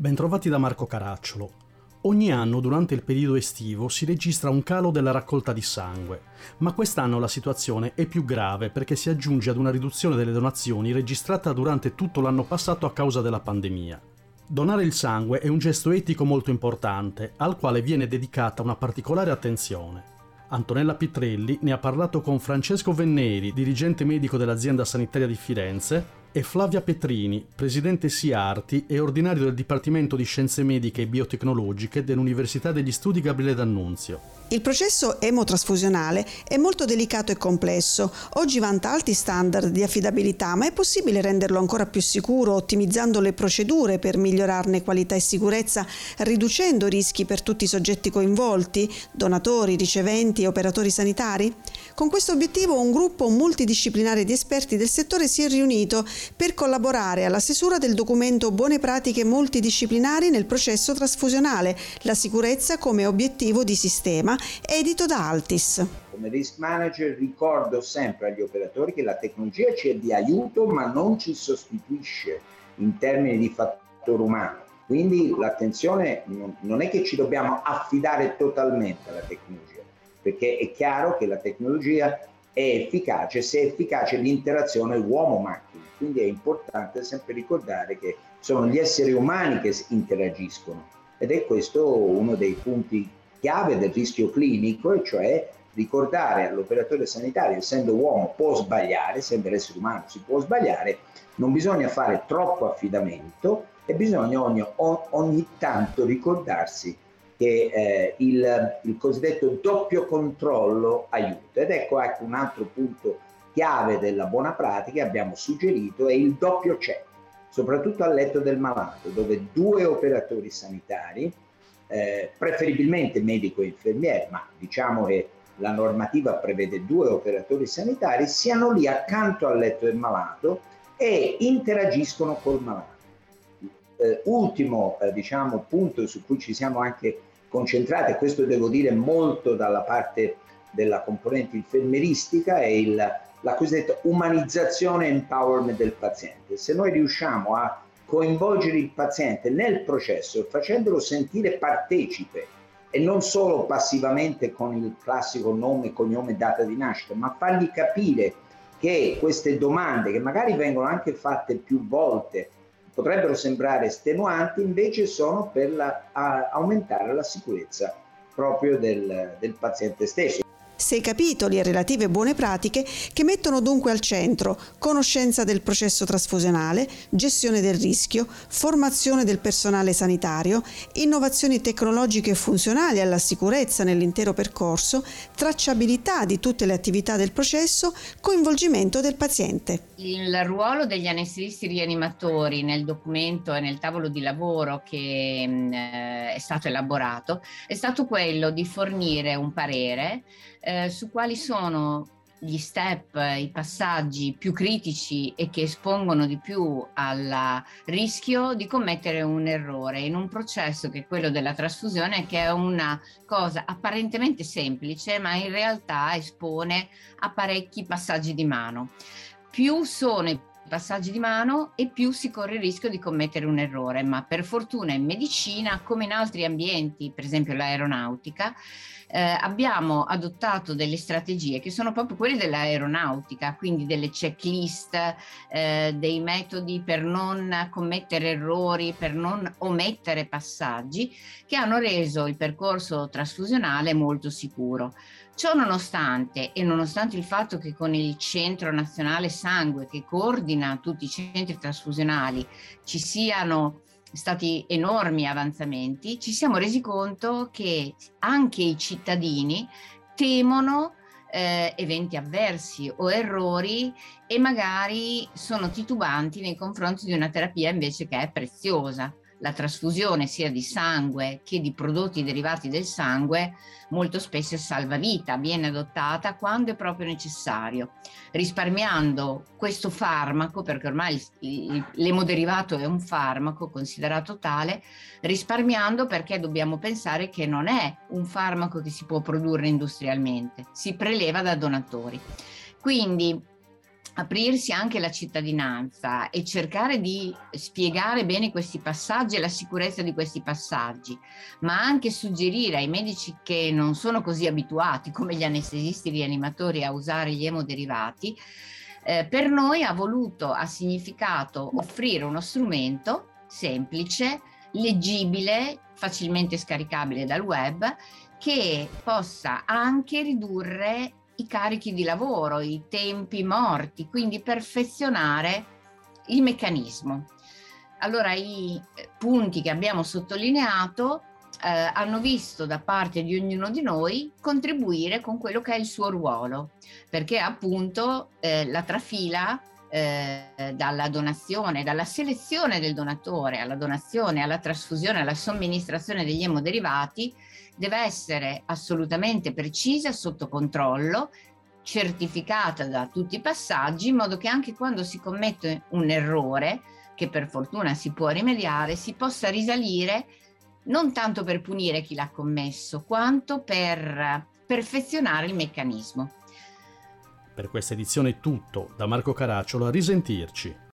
Bentrovati da Marco Caracciolo. Ogni anno durante il periodo estivo si registra un calo della raccolta di sangue, ma quest'anno la situazione è più grave perché si aggiunge ad una riduzione delle donazioni registrata durante tutto l'anno passato a causa della pandemia. Donare il sangue è un gesto etico molto importante, al quale viene dedicata una particolare attenzione. Antonella Pitrelli ne ha parlato con Francesco Venneri, dirigente medico dell'azienda sanitaria di Firenze, e Flavia Petrini, presidente SIARTI e ordinario del Dipartimento di Scienze Mediche e Biotecnologiche dell'Università degli Studi Gabriele D'Annunzio. Il processo emotrasfusionale è molto delicato e complesso. Oggi vanta alti standard di affidabilità, ma è possibile renderlo ancora più sicuro ottimizzando le procedure per migliorarne qualità e sicurezza, riducendo rischi per tutti i soggetti coinvolti, donatori, riceventi e operatori sanitari? Con questo obiettivo un gruppo multidisciplinare di esperti del settore si è riunito per collaborare alla stesura del documento Buone pratiche multidisciplinari nel processo trasfusionale, la sicurezza come obiettivo di sistema edito da Altis. Come risk manager ricordo sempre agli operatori che la tecnologia ci è di aiuto ma non ci sostituisce in termini di fattore umano. Quindi l'attenzione non è che ci dobbiamo affidare totalmente alla tecnologia, perché è chiaro che la tecnologia è efficace se è efficace l'interazione uomo-macchina. Quindi è importante sempre ricordare che sono gli esseri umani che interagiscono ed è questo uno dei punti chiave del rischio clinico, e cioè ricordare all'operatore sanitario, essendo uomo, può sbagliare, essendo essere umano si può sbagliare, non bisogna fare troppo affidamento e bisogna ogni, ogni tanto ricordarsi che eh, il, il, cosiddetto doppio controllo aiuta. Ed ecco, ecco un altro punto chiave della buona pratica abbiamo suggerito è il doppio check, soprattutto al letto del malato, dove due operatori sanitari eh, preferibilmente medico e infermiere, ma diciamo che la normativa prevede due operatori sanitari, siano lì accanto al letto del malato e interagiscono col malato. Eh, ultimo eh, diciamo, punto su cui ci siamo anche concentrati, e questo devo dire molto dalla parte della componente infermeristica, è il, la cosiddetta umanizzazione e empowerment del paziente. Se noi riusciamo a coinvolgere il paziente nel processo facendolo sentire partecipe e non solo passivamente con il classico nome, cognome e data di nascita, ma fargli capire che queste domande, che magari vengono anche fatte più volte, potrebbero sembrare estenuanti, invece sono per la, aumentare la sicurezza proprio del, del paziente stesso sei capitoli e relative buone pratiche che mettono dunque al centro conoscenza del processo trasfusionale, gestione del rischio, formazione del personale sanitario, innovazioni tecnologiche funzionali alla sicurezza nell'intero percorso, tracciabilità di tutte le attività del processo, coinvolgimento del paziente. Il ruolo degli anestesisti rianimatori nel documento e nel tavolo di lavoro che mh, è stato elaborato è stato quello di fornire un parere eh, su quali sono gli step, i passaggi più critici e che espongono di più al rischio di commettere un errore in un processo che è quello della trasfusione, che è una cosa apparentemente semplice, ma in realtà espone a parecchi passaggi di mano. Più sono i passaggi di mano e più si corre il rischio di commettere un errore, ma per fortuna in medicina, come in altri ambienti, per esempio l'aeronautica, eh, abbiamo adottato delle strategie che sono proprio quelle dell'aeronautica, quindi delle checklist, eh, dei metodi per non commettere errori, per non omettere passaggi, che hanno reso il percorso trasfusionale molto sicuro. Ciò nonostante e nonostante il fatto che con il Centro Nazionale Sangue che coordina tutti i centri trasfusionali ci siano stati enormi avanzamenti, ci siamo resi conto che anche i cittadini temono eh, eventi avversi o errori e magari sono titubanti nei confronti di una terapia invece che è preziosa la trasfusione sia di sangue che di prodotti derivati del sangue molto spesso è salvavita, viene adottata quando è proprio necessario, risparmiando questo farmaco, perché ormai l'emoderivato è un farmaco considerato tale, risparmiando perché dobbiamo pensare che non è un farmaco che si può produrre industrialmente, si preleva da donatori. Quindi aprirsi anche alla cittadinanza e cercare di spiegare bene questi passaggi e la sicurezza di questi passaggi, ma anche suggerire ai medici che non sono così abituati come gli anestesisti rianimatori a usare gli emoderivati, eh, per noi ha voluto, ha significato offrire uno strumento semplice, leggibile, facilmente scaricabile dal web, che possa anche ridurre i carichi di lavoro, i tempi morti, quindi perfezionare il meccanismo. Allora i eh, punti che abbiamo sottolineato eh, hanno visto da parte di ognuno di noi contribuire con quello che è il suo ruolo, perché appunto eh, la trafila eh, dalla donazione, dalla selezione del donatore alla donazione, alla trasfusione, alla somministrazione degli emoderivati deve essere assolutamente precisa, sotto controllo, certificata da tutti i passaggi, in modo che anche quando si commette un errore, che per fortuna si può rimediare, si possa risalire non tanto per punire chi l'ha commesso, quanto per perfezionare il meccanismo. Per questa edizione è tutto, da Marco Caracciolo a risentirci.